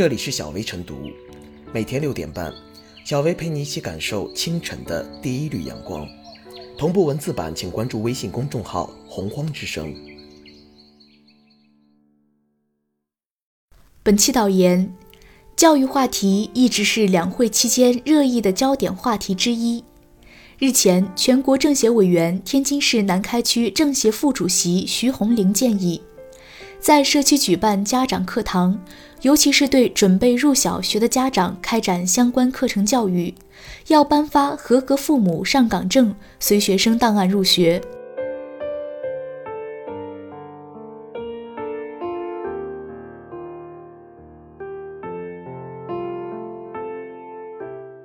这里是小薇晨读，每天六点半，小薇陪你一起感受清晨的第一缕阳光。同步文字版，请关注微信公众号“洪荒之声”。本期导言：教育话题一直是两会期间热议的焦点话题之一。日前，全国政协委员、天津市南开区政协副主席徐红玲建议，在社区举办家长课堂，尤其是对准备入小学的家长开展相关课程教育，要颁发合格父母上岗证，随学生档案入学。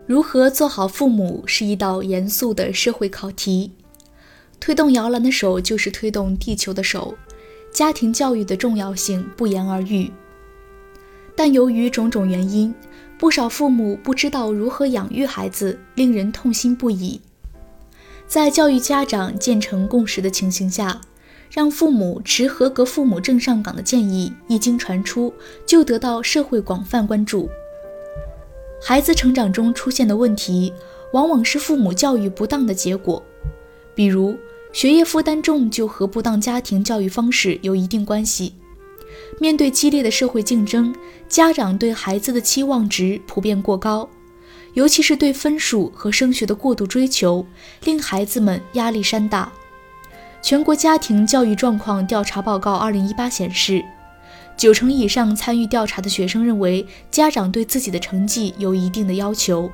如何做好父母是一道严肃的社会考题。推动摇篮的手就是推动地球的手，家庭教育的重要性不言而喻。但由于种种原因，不少父母不知道如何养育孩子，令人痛心不已。在教育家长渐成共识的情形下，让父母持合格父母证上岗的建议一经传出，就得到社会广泛关注。孩子成长中出现的问题，往往是父母教育不当的结果。比如，学业负担重就和不当家庭教育方式有一定关系。面对激烈的社会竞争，家长对孩子的期望值普遍过高，尤其是对分数和升学的过度追求，令孩子们压力山大。全国家庭教育状况调查报告二零一八显示。九成以上参与调查的学生认为，家长对自己的成绩有一定的要求，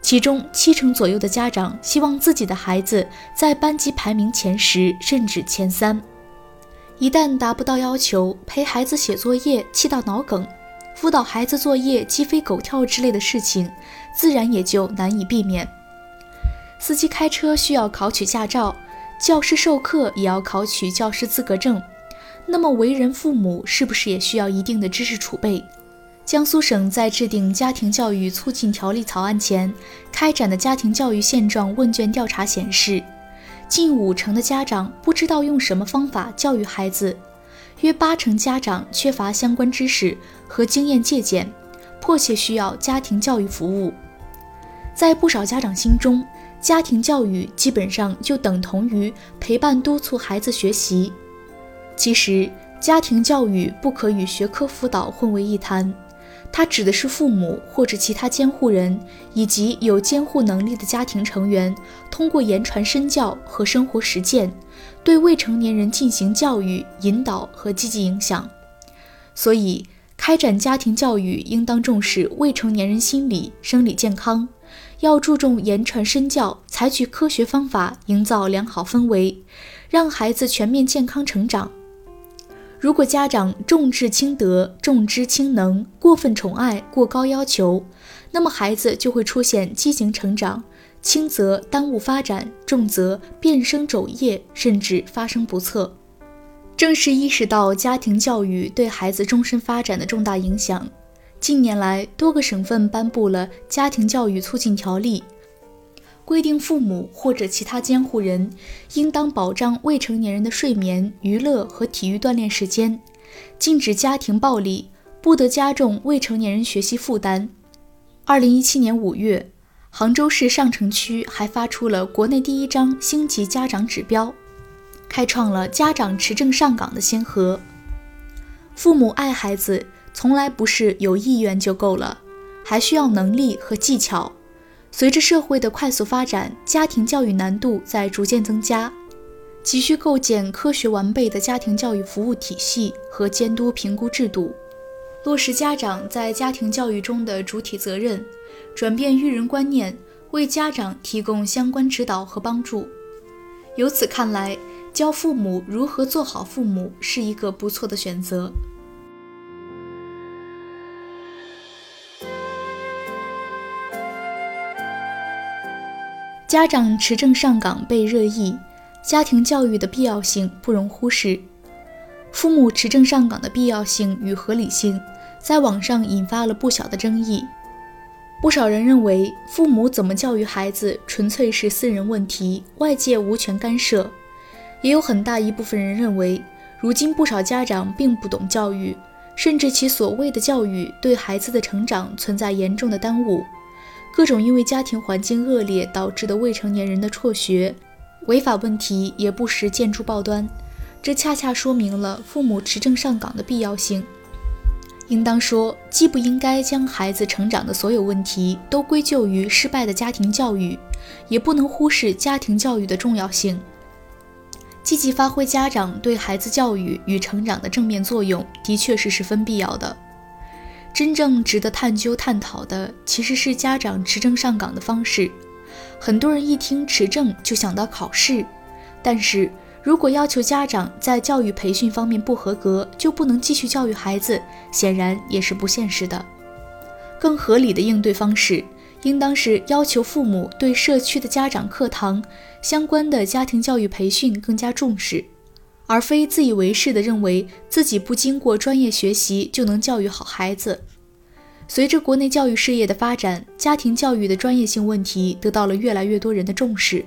其中七成左右的家长希望自己的孩子在班级排名前十甚至前三。一旦达不到要求，陪孩子写作业气到脑梗，辅导孩子作业鸡飞狗跳之类的事情，自然也就难以避免。司机开车需要考取驾照，教师授课也要考取教师资格证。那么，为人父母是不是也需要一定的知识储备？江苏省在制定《家庭教育促进条例》草案前开展的家庭教育现状问卷调查显示，近五成的家长不知道用什么方法教育孩子，约八成家长缺乏相关知识和经验借鉴，迫切需要家庭教育服务。在不少家长心中，家庭教育基本上就等同于陪伴督促孩子学习。其实，家庭教育不可与学科辅导混为一谈，它指的是父母或者其他监护人以及有监护能力的家庭成员，通过言传身教和生活实践，对未成年人进行教育、引导和积极影响。所以，开展家庭教育应当重视未成年人心理、生理健康，要注重言传身教，采取科学方法，营造良好氛围，让孩子全面健康成长。如果家长重智轻德、重知轻能，过分宠爱、过高要求，那么孩子就会出现畸形成长，轻则耽误发展，重则变生肘腋，甚至发生不测。正是意识到家庭教育对孩子终身发展的重大影响，近年来多个省份颁布了《家庭教育促进条例》。规定父母或者其他监护人应当保障未成年人的睡眠、娱乐和体育锻炼时间，禁止家庭暴力，不得加重未成年人学习负担。二零一七年五月，杭州市上城区还发出了国内第一张星级家长指标，开创了家长持证上岗的先河。父母爱孩子，从来不是有意愿就够了，还需要能力和技巧。随着社会的快速发展，家庭教育难度在逐渐增加，急需构建科学完备的家庭教育服务体系和监督评估制度，落实家长在家庭教育中的主体责任，转变育人观念，为家长提供相关指导和帮助。由此看来，教父母如何做好父母是一个不错的选择。家长持证上岗被热议，家庭教育的必要性不容忽视。父母持证上岗的必要性与合理性，在网上引发了不小的争议。不少人认为，父母怎么教育孩子纯粹是私人问题，外界无权干涉。也有很大一部分人认为，如今不少家长并不懂教育，甚至其所谓的教育对孩子的成长存在严重的耽误。各种因为家庭环境恶劣导致的未成年人的辍学、违法问题也不时见诸报端，这恰恰说明了父母持证上岗的必要性。应当说，既不应该将孩子成长的所有问题都归咎于失败的家庭教育，也不能忽视家庭教育的重要性。积极发挥家长对孩子教育与成长的正面作用，的确是十分必要的。真正值得探究探讨的，其实是家长持证上岗的方式。很多人一听持证就想到考试，但是如果要求家长在教育培训方面不合格，就不能继续教育孩子，显然也是不现实的。更合理的应对方式。应当是要求父母对社区的家长课堂相关的家庭教育培训更加重视，而非自以为是地认为自己不经过专业学习就能教育好孩子。随着国内教育事业的发展，家庭教育的专业性问题得到了越来越多人的重视。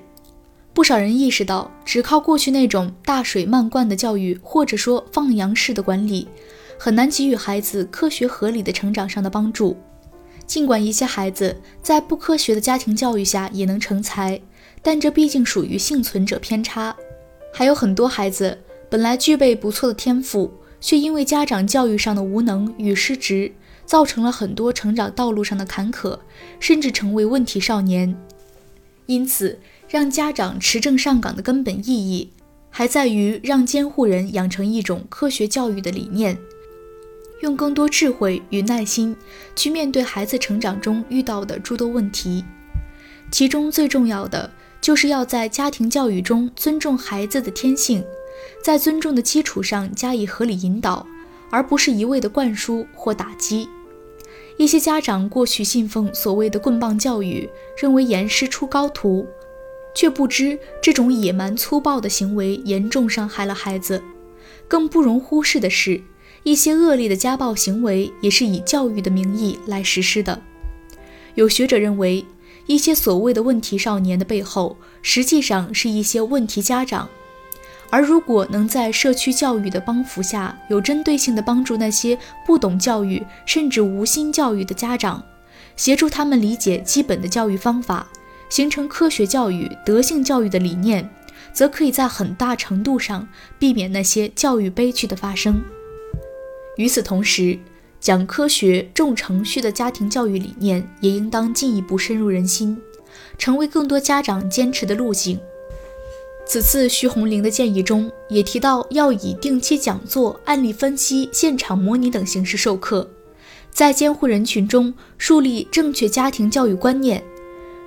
不少人意识到，只靠过去那种大水漫灌的教育，或者说放羊式的管理，很难给予孩子科学合理的成长上的帮助。尽管一些孩子在不科学的家庭教育下也能成才，但这毕竟属于幸存者偏差。还有很多孩子本来具备不错的天赋，却因为家长教育上的无能与失职，造成了很多成长道路上的坎坷，甚至成为问题少年。因此，让家长持证上岗的根本意义，还在于让监护人养成一种科学教育的理念。用更多智慧与耐心去面对孩子成长中遇到的诸多问题，其中最重要的就是要在家庭教育中尊重孩子的天性，在尊重的基础上加以合理引导，而不是一味的灌输或打击。一些家长过去信奉所谓的棍棒教育，认为严师出高徒，却不知这种野蛮粗暴的行为严重伤害了孩子。更不容忽视的是。一些恶劣的家暴行为也是以教育的名义来实施的。有学者认为，一些所谓的问题少年的背后，实际上是一些问题家长。而如果能在社区教育的帮扶下，有针对性的帮助那些不懂教育甚至无心教育的家长，协助他们理解基本的教育方法，形成科学教育、德性教育的理念，则可以在很大程度上避免那些教育悲剧的发生。与此同时，讲科学、重程序的家庭教育理念也应当进一步深入人心，成为更多家长坚持的路径。此次徐红玲的建议中也提到，要以定期讲座、案例分析、现场模拟等形式授课，在监护人群中树立正确家庭教育观念。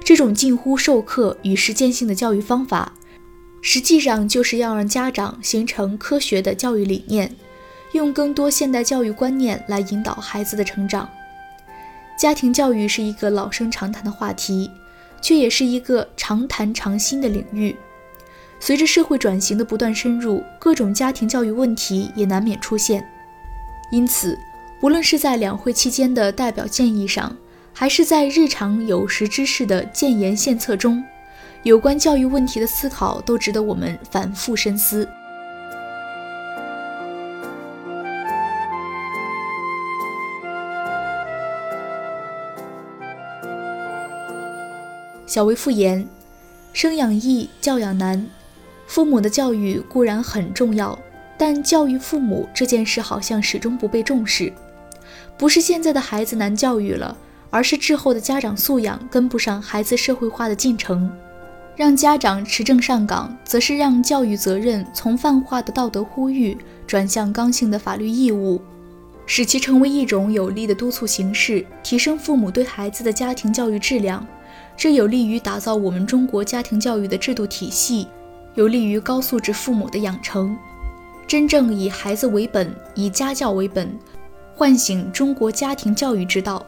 这种近乎授课与实践性的教育方法，实际上就是要让家长形成科学的教育理念。用更多现代教育观念来引导孩子的成长。家庭教育是一个老生常谈的话题，却也是一个常谈常新的领域。随着社会转型的不断深入，各种家庭教育问题也难免出现。因此，无论是在两会期间的代表建议上，还是在日常有识之士的建言献策中，有关教育问题的思考都值得我们反复深思。小维复言：生养易，教养难。父母的教育固然很重要，但教育父母这件事好像始终不被重视。不是现在的孩子难教育了，而是滞后的家长素养跟不上孩子社会化的进程。让家长持证上岗，则是让教育责任从泛化的道德呼吁转向刚性的法律义务，使其成为一种有力的督促形式，提升父母对孩子的家庭教育质量。这有利于打造我们中国家庭教育的制度体系，有利于高素质父母的养成。真正以孩子为本，以家教为本，唤醒中国家庭教育之道，